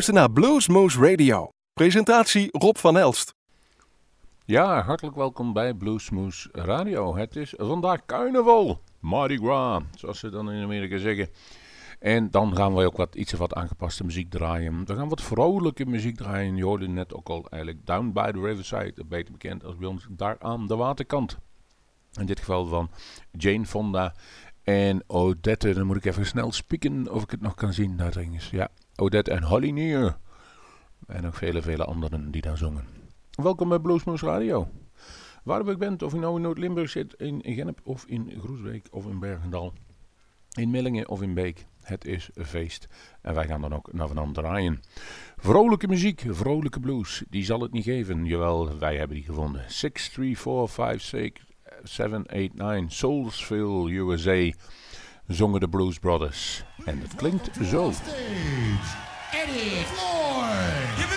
luistert naar Bluesmoose Radio. Presentatie Rob van Elst. Ja, hartelijk welkom bij Bluesmoose Radio. Het is vandaag carnaval, Mardi Gras, zoals ze dan in Amerika zeggen. En dan gaan wij ook wat, iets wat aangepaste muziek draaien. We gaan wat vrolijke muziek draaien. Je hoorde net ook al eigenlijk Down by the Riverside, beter bekend als bij ons daar aan de waterkant. In dit geval van Jane Fonda en Odette. Dan moet ik even snel spieken of ik het nog kan zien. Daar. Ja, Odette en Holly Neer. En nog vele, vele anderen die daar zongen. Welkom bij Bluesmoose Radio. Waar u bent, of u nou in Noord-Limburg zit, in Gennep of in Groesbeek of in Bergendal. In Millingen of in Beek. Het is een feest. En wij gaan dan ook naar Van draaien. Vrolijke muziek, vrolijke blues. Die zal het niet geven. Jawel, wij hebben die gevonden. 6, 3, 4, 5, 6, 7, 8, 9. Soulsville, USA zongen de Blues Brothers. En het klinkt zo. Eddie Floyd.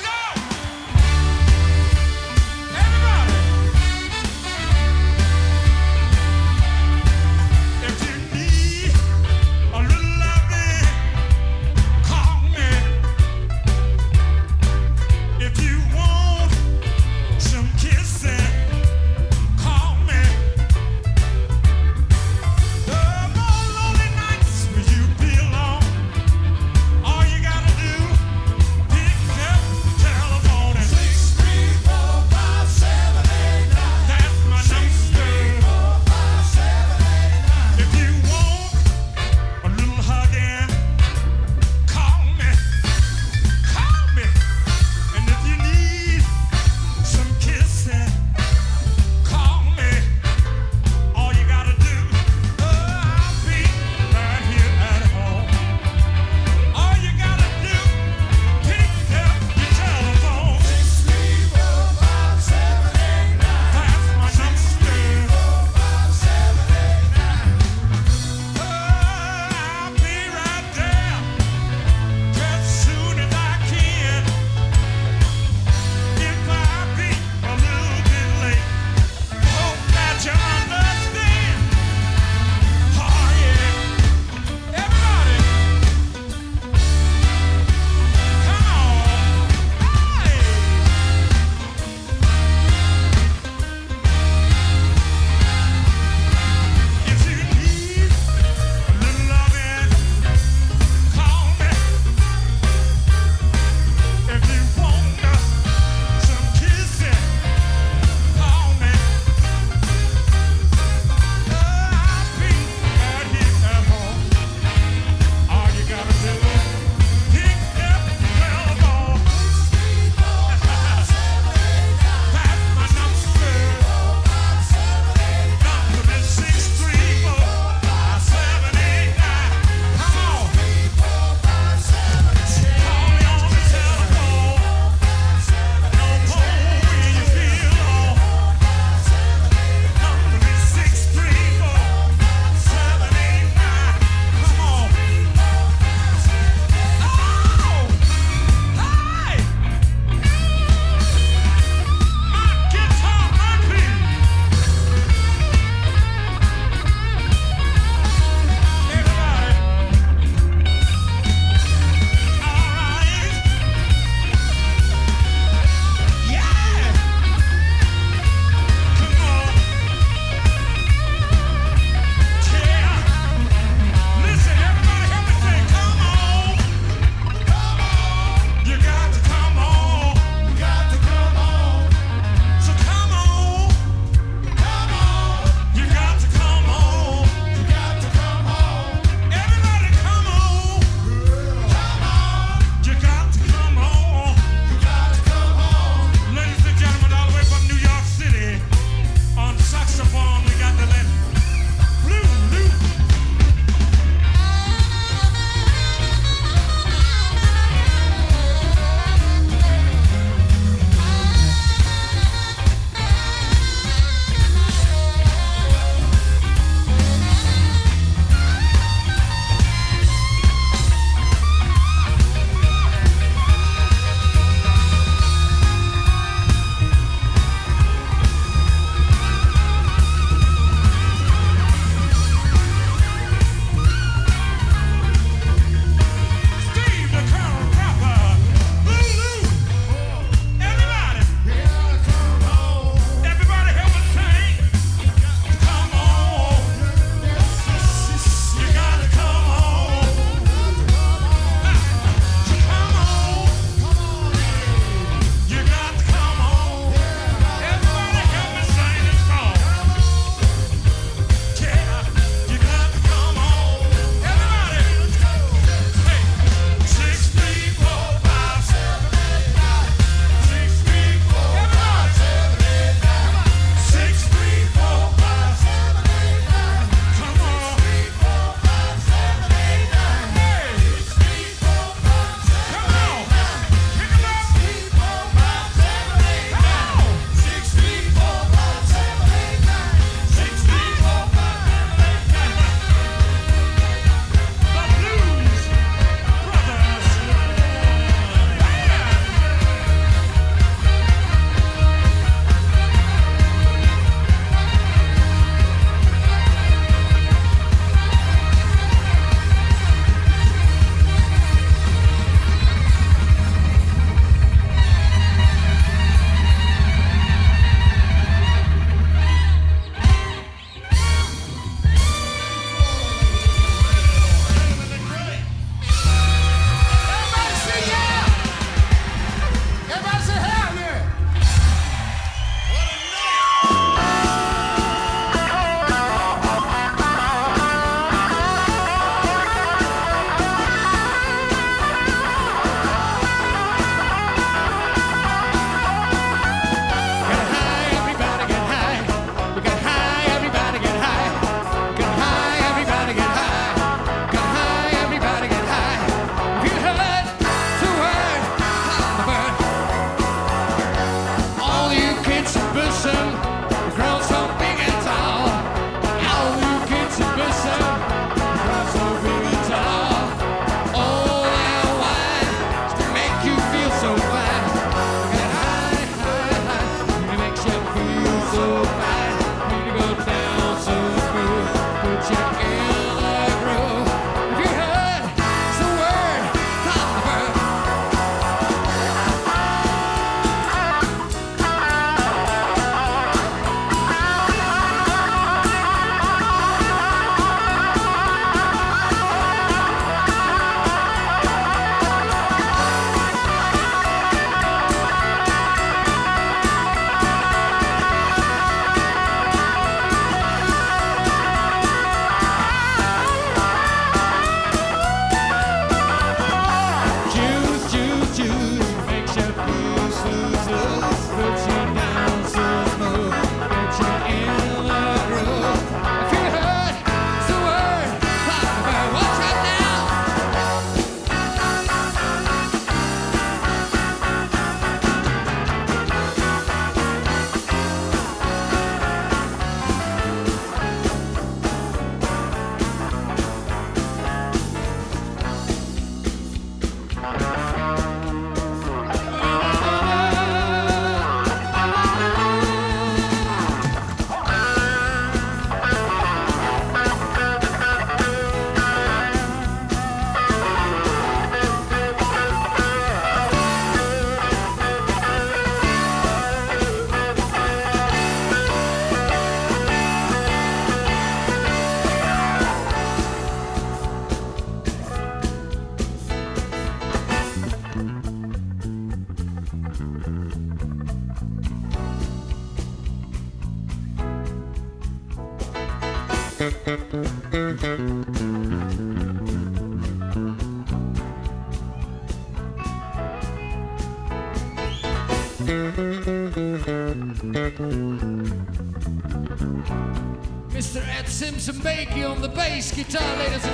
Ed Simpson Bakey on the bass guitar, ladies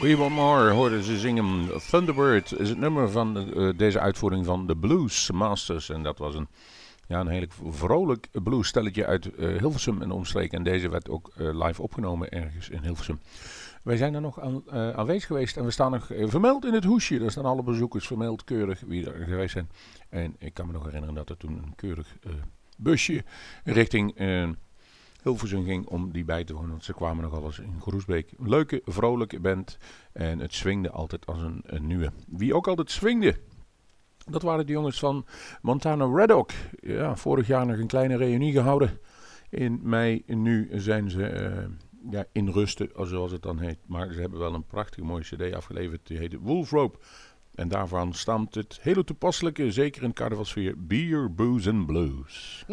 We Want More hoorden ze zingen. Thunderbird is het nummer van de, uh, deze uitvoering van de Blues Masters. En dat was een, ja, een heerlijk vrolijk bluesstelletje uit uh, Hilversum en omstreken. En deze werd ook uh, live opgenomen ergens in Hilversum. Wij zijn er nog aan, aanwezig geweest en we staan nog vermeld in het hoesje. Daar staan alle bezoekers vermeld keurig wie er geweest zijn. En ik kan me nog herinneren dat er toen een keurig busje richting Hilversum ging om die bij te wonen. Want ze kwamen nogal eens in Groesbeek. leuke, vrolijke band. En het swingde altijd als een, nieuwe. Wie ook altijd swingde, dat waren de jongens van Montana Reddock. Ja, vorig jaar nog een kleine reunie gehouden. In mei, nu zijn ze uh, ja, in rusten, zoals het dan heet. Maar ze hebben wel een prachtige mooie cd afgeleverd. Die heet Wolf Rope. En daarvan stamt het hele toepasselijke, zeker in carnavalsfeer, Beer, Booze and Blues.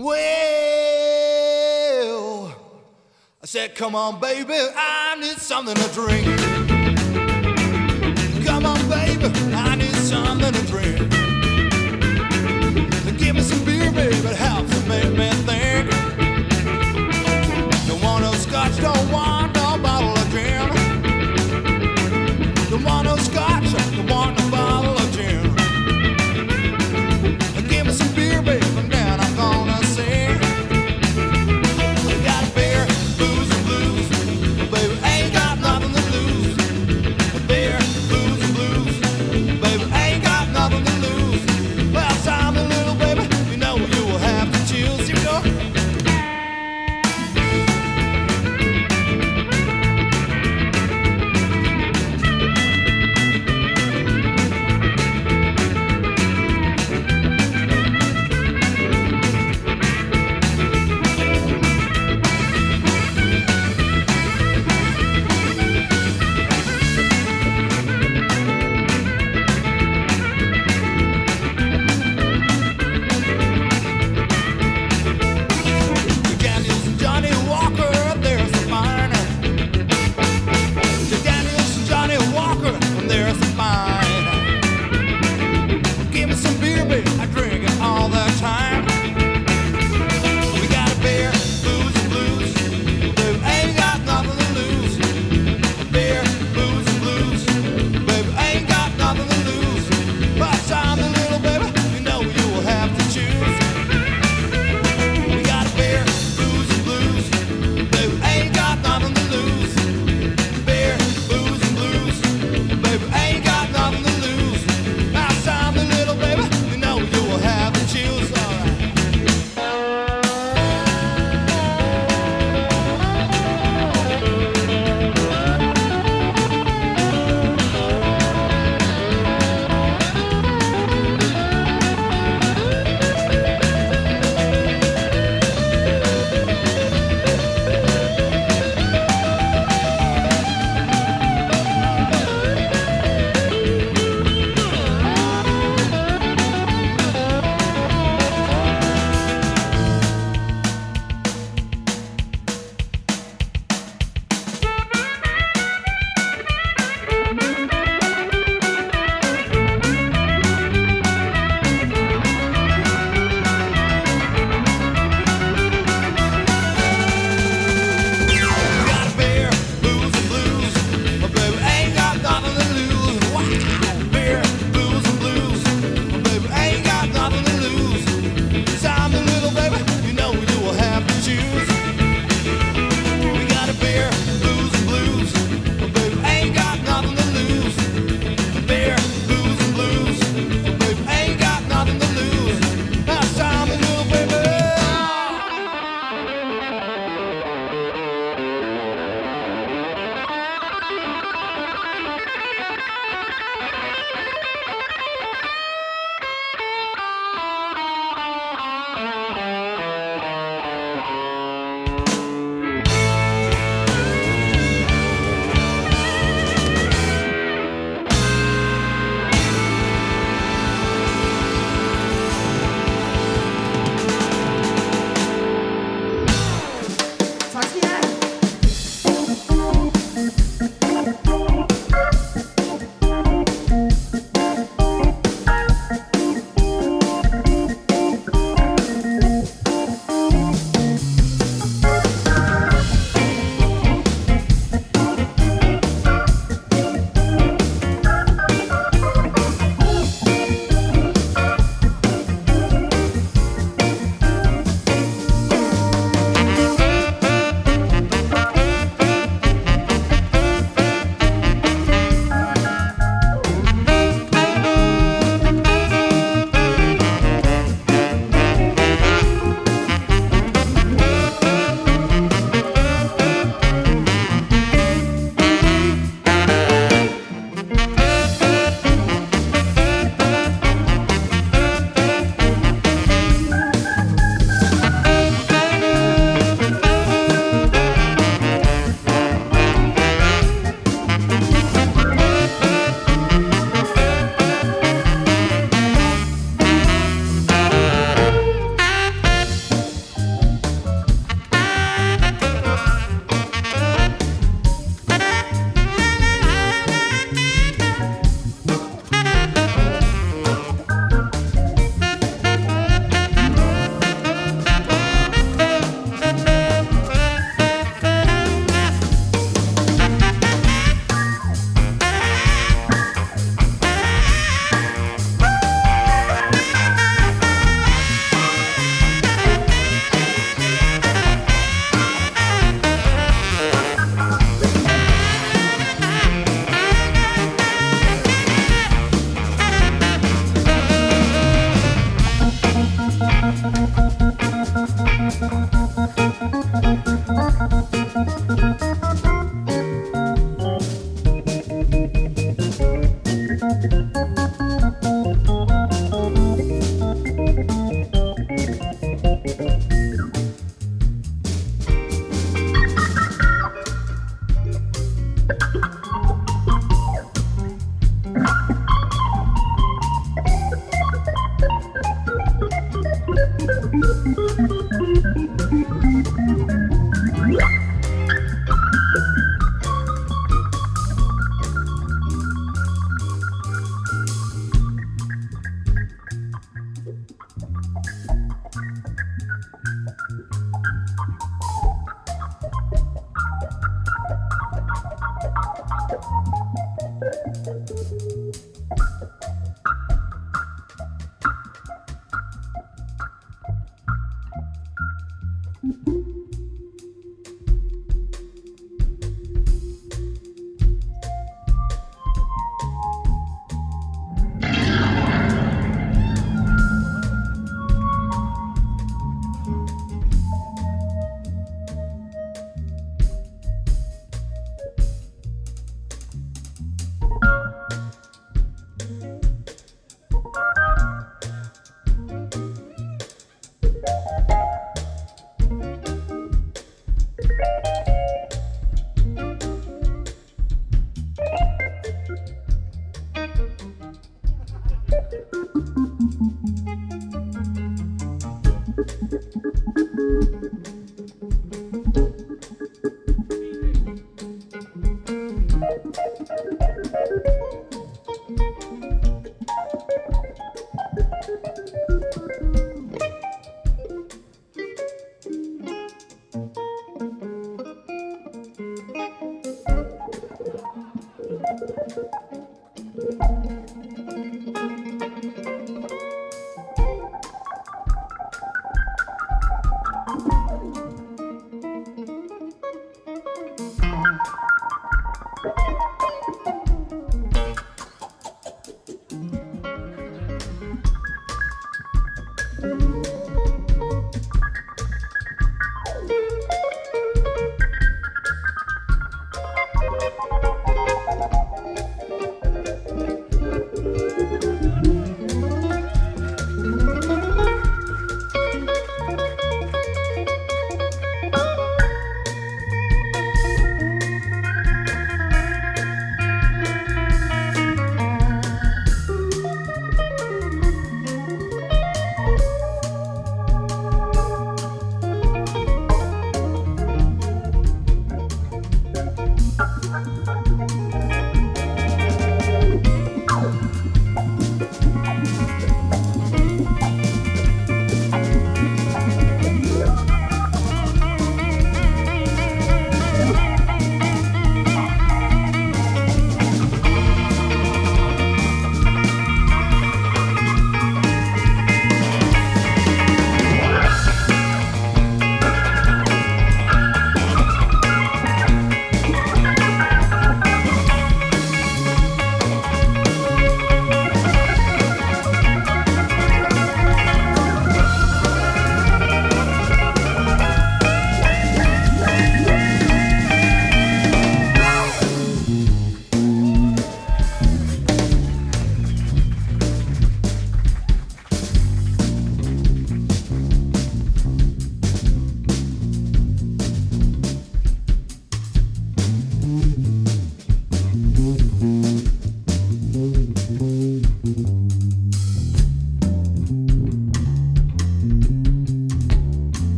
I said, come on, baby, I need something to drink. Come on, baby, I need something to drink. Give me some beer, baby, it helps to me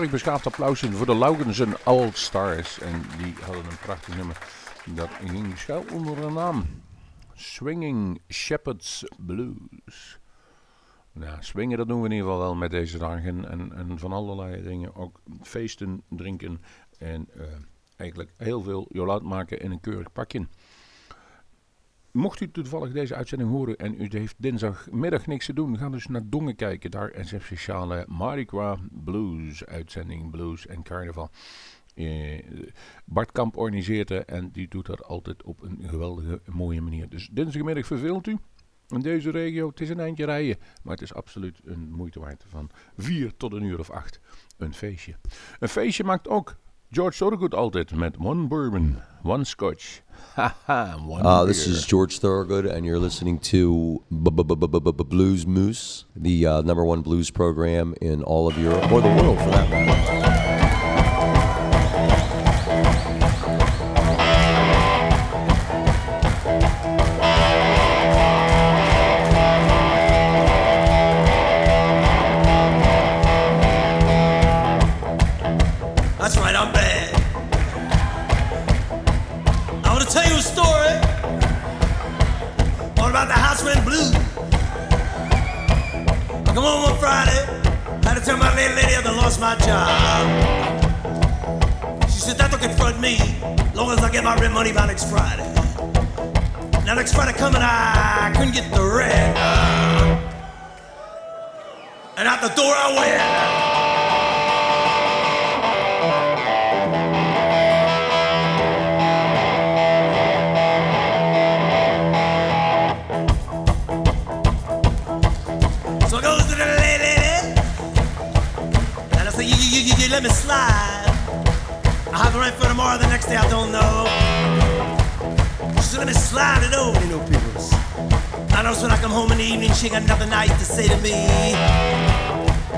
keurig beschaafd applausje voor de Laugensen All Stars. En die hadden een prachtig nummer. Dat ging schuil onder de naam Swinging Shepherds Blues. Nou, swingen dat doen we in ieder geval wel met deze dagen. En, en van allerlei dingen. Ook feesten, drinken en eh, eigenlijk heel veel jolaat maken in een keurig pakje. Mocht u toevallig deze uitzending horen en u heeft dinsdagmiddag niks te doen, ga dus naar Dongen kijken. Daar is een speciale Mardi Gras Blues uitzending, blues en carnaval. Eh, Bart Kamp organiseert het en die doet dat altijd op een geweldige, mooie manier. Dus dinsdagmiddag verveelt u in deze regio. Het is een eindje rijden, maar het is absoluut een moeite waard van 4 tot een uur of 8. Een feestje. Een feestje maakt ook George Thorogood altijd met one bourbon, one scotch. Haha, one Uh, this is George Thorogood, and you're listening to Blues Moose, the uh, number one blues program in all of Europe, or the world for that matter. Lost my job. She said that don't confront me, long as I get my rent money by next Friday. Now next Friday coming, I couldn't get the rent. And out the door I went. Let me slide. I have the rent for tomorrow, the next day I don't know. She said, let me slide it over, you know, peoples. I notice when I come home in the evening, she got nothing nice to say to me.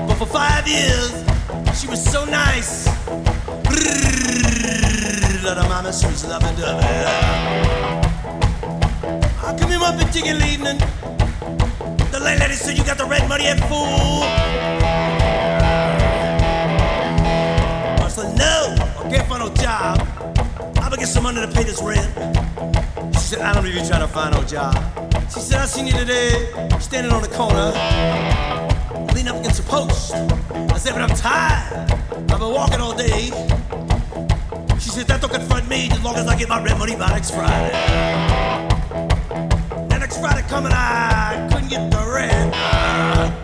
But for five years, she was so nice. Little mama, sweet loving dovey. I come in one particular evening. The landlady said you got the red money at fool. Can't find no job. I'm gonna get some money to pay this rent. She said I don't even try to find no job. She said I seen you today standing on the corner, leaning up against a post. I said but I'm tired. I've been walking all day. She said that don't confront me as long as I get my rent money by next Friday. Then next Friday coming, I couldn't get the rent.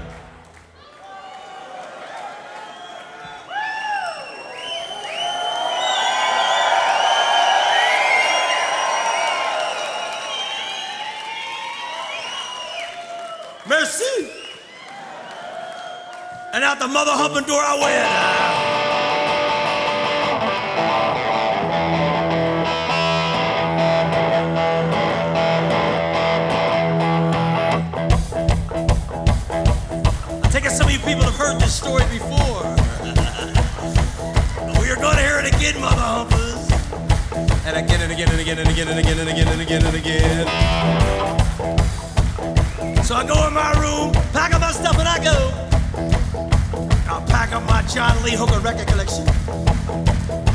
Out the mother humping door I went. I take it some of you people have heard this story before. We are going to hear it again, mother humpers. And again and again and again and again and again and again and again and again. So I go in my room, pack up my stuff, and I go. I'll pack up my John Lee Hooker record collection.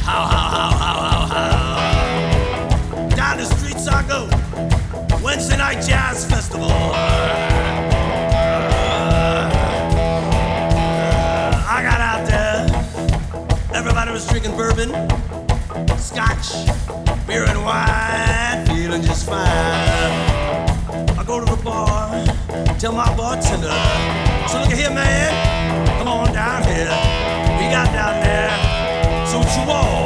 How, how, how, how, how, how. Down the streets I go. Wednesday night jazz festival. I got out there. Everybody was drinking bourbon, scotch, beer and wine, feeling just fine. I go to the bar, tell my bartender, so look at here, man, so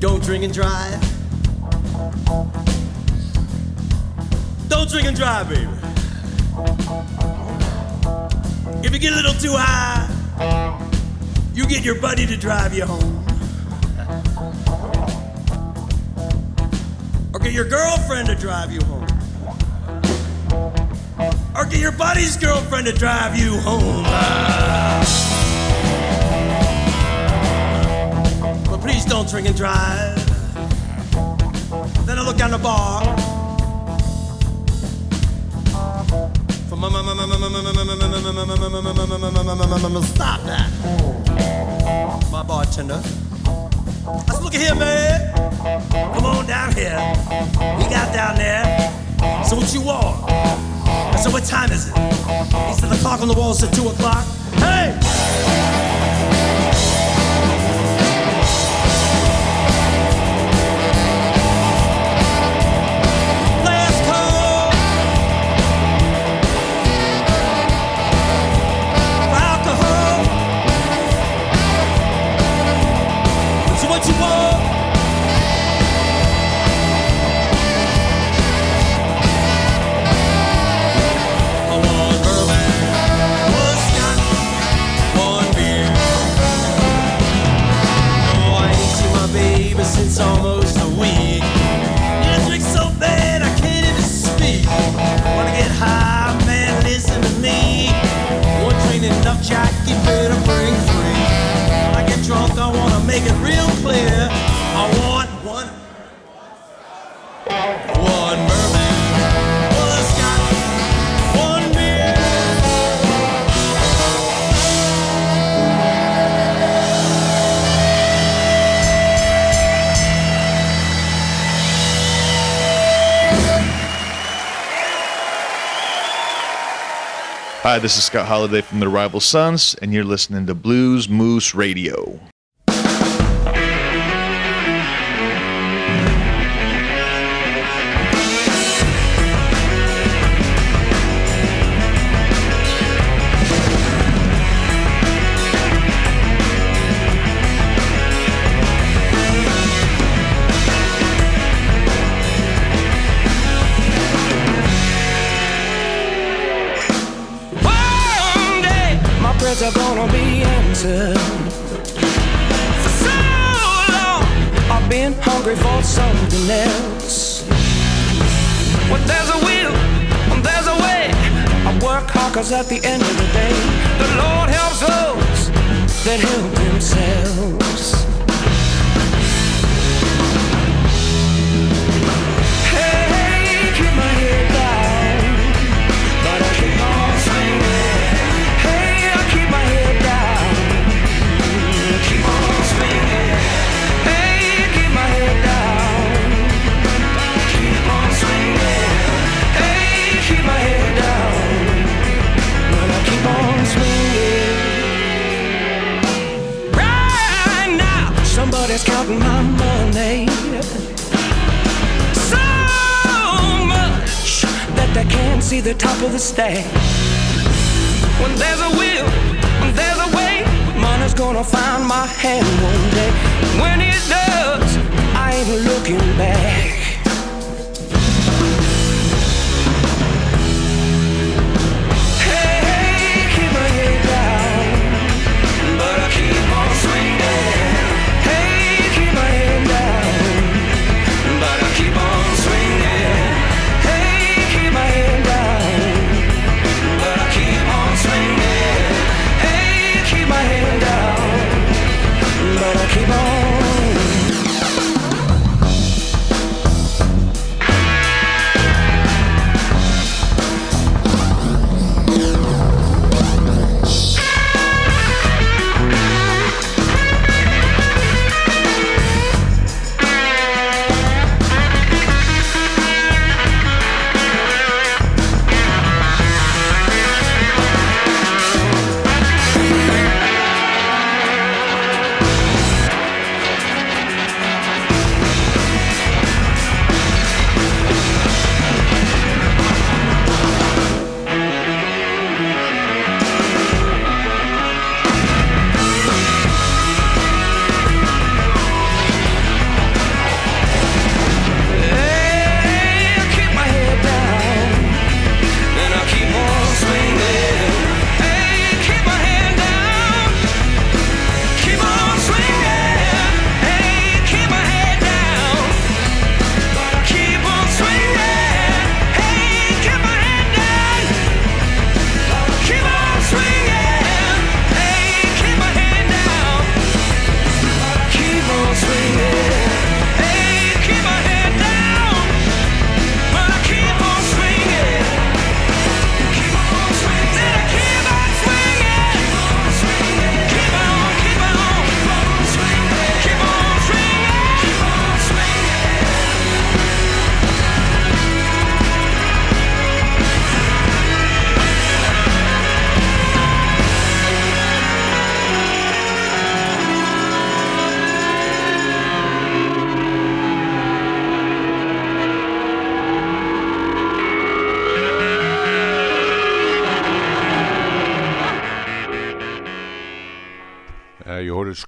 don't drink and drive. Don't drink and drive, baby. If you get a little too high, you get your buddy to drive you home. Or get your girlfriend to drive you home. Or get your buddy's girlfriend to drive you home. But don't drink and drive. Then I look down the bar. Stop that my bartender. I said, look at here, man. Come on down here. We got down there. So what you want? I said, what time is it? He said, the clock on the wall said 2 o'clock. Hey! Make it real clear. I want one, one bourbon, one scotch, one beer. Hi, this is Scott Holiday from the Rival Sons, and you're listening to Blues Moose Radio. 'Cause at the end stack. When there's a will, when there's a way, money's gonna find my hand one day. When it does, I ain't looking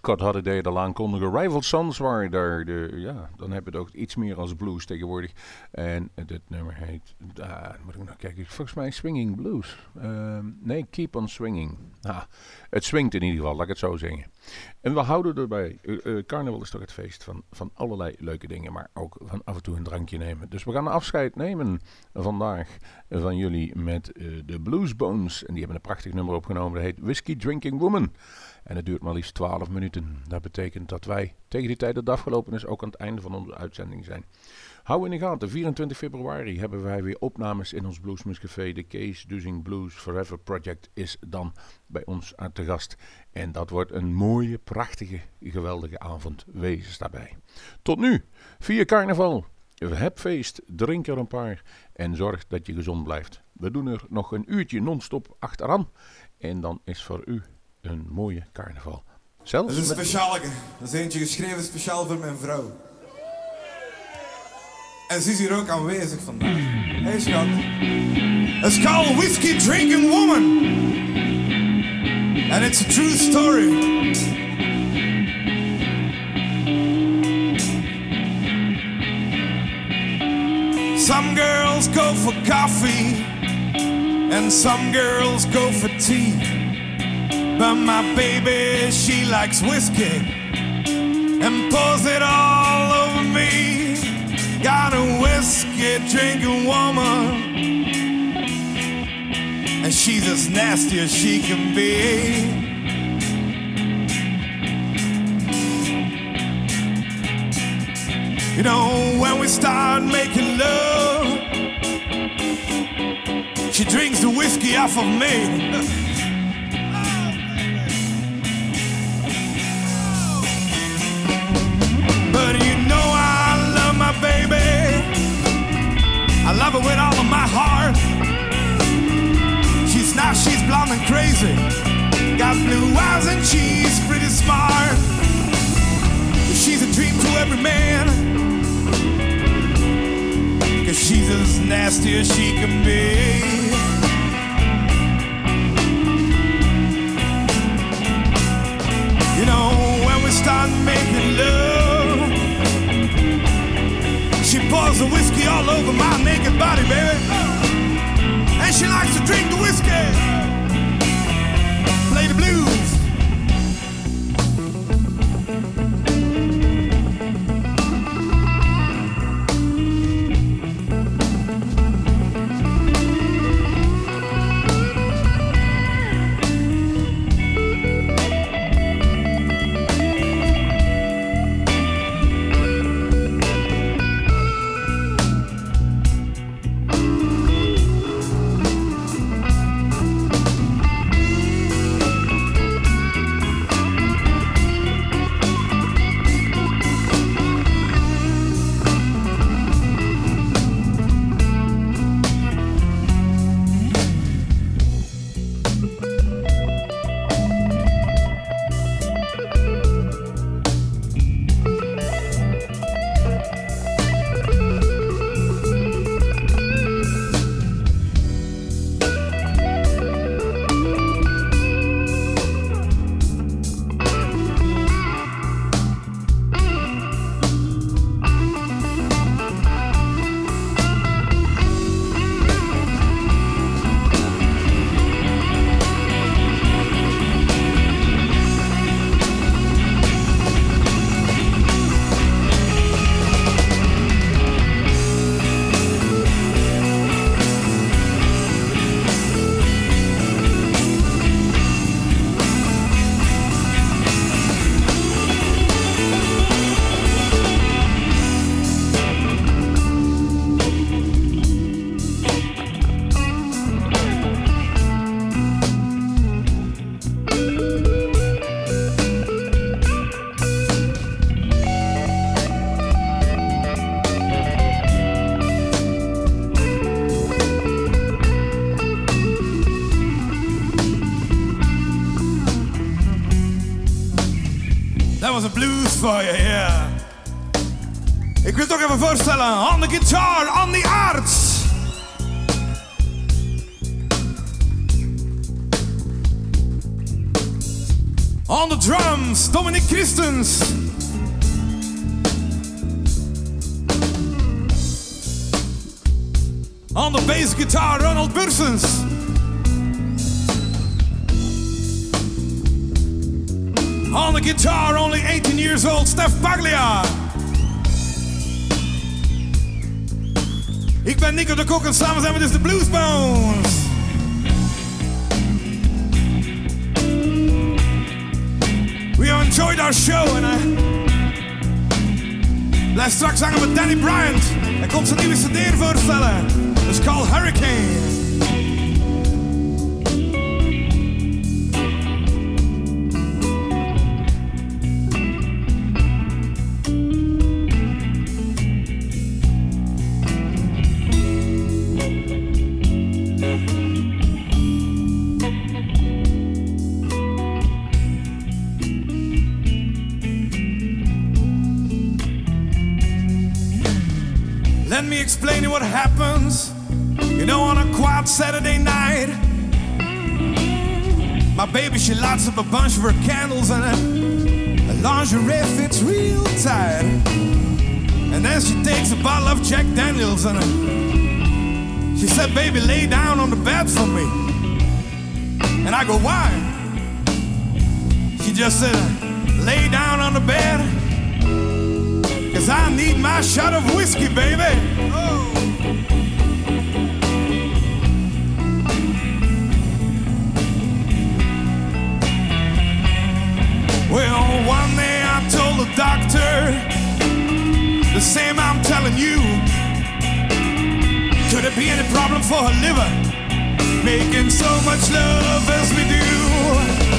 Scott Holiday al aankondigen. Rival Sons waren daar. De, ja, dan heb je het ook iets meer als blues tegenwoordig. En dit nummer heet... ah, moet ik nog kijken. Volgens mij Swinging Blues. Ehm, nee, Keep on Swinging. Ah, het swingt in ieder geval, laat ik het zo zeggen. En we houden erbij. eh, carnaval is toch het feest van, van allerlei leuke dingen. Maar ook van af en toe een drankje nemen. Dus we gaan afscheid nemen vandaag van jullie met eh, de Blues Bones. En die hebben een prachtig nummer opgenomen. Dat heet Whiskey Drinking Woman. En het duurt maar liefst 12 minuten. Dat betekent dat wij tegen die tijd dat het afgelopen is ook aan het einde van onze uitzending zijn. Hou in de gaten, 24 februari hebben wij weer opnames in ons Bluesmus Café. De Case Dusing Blues Forever Project is dan bij ons aan te gast. En dat wordt een mooie, prachtige, geweldige avond. Wees daarbij. Tot nu, vier carnaval. Heb feest, drink er een paar en zorg dat je gezond blijft. We doen er nog een uurtje non-stop achteraan. En dan is voor u een mooie carnaval. Zelfs Dat is een speciale. Dat is eentje geschreven speciaal voor mijn vrouw. En ze is hier ook aanwezig vandaag. Hey, schat. It's called Whiskey Drinking Woman. And it's a true story. Some girls go for coffee, and some girls go for tea. But my baby, she likes whiskey and pours it all over me. Got a whiskey drinking woman, and she's as nasty as she can be. You know, when we start making love, she drinks the whiskey off of me. love her with all of my heart. She's now she's blonde and crazy. Got blue eyes and she's pretty smart. She's a dream to every man. Cause she's as nasty as she can be. You know, when we start making love, she pours the whiskey all over my naked body, baby. And she likes to drink the whiskey, play the blues. Ja. Ik wil het ook even voorstellen. On the guitar, on the arts. On the drums, Dominic Christens. On the bass guitar, Ronald Bursens. On the guitar, only 18 years old, Stef Paglia. Ik ben Nico De Cock en samen zijn we dus de Bluesbones. We have enjoyed our show en uh, blijf straks hangen met Danny Bryant. Hij komt zijn nieuwe cd voorstellen. It's called Hurricane. A quiet Saturday night, my baby she lights up a bunch of her candles and her lingerie fits real tight. And then she takes a bottle of Jack Daniels and she said, "Baby, lay down on the bed for me." And I go, "Why?" She just said, "Lay down on the bed." Cause I need my shot of whiskey, baby. Oh. Be any problem for her liver? Making so much love as we do.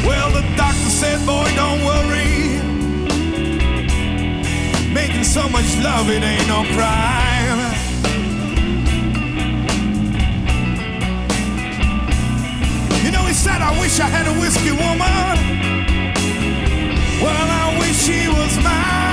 Well, the doctor said, boy, don't worry. Making so much love, it ain't no crime. You know, he said, I wish I had a whiskey woman. Well, I wish she was mine,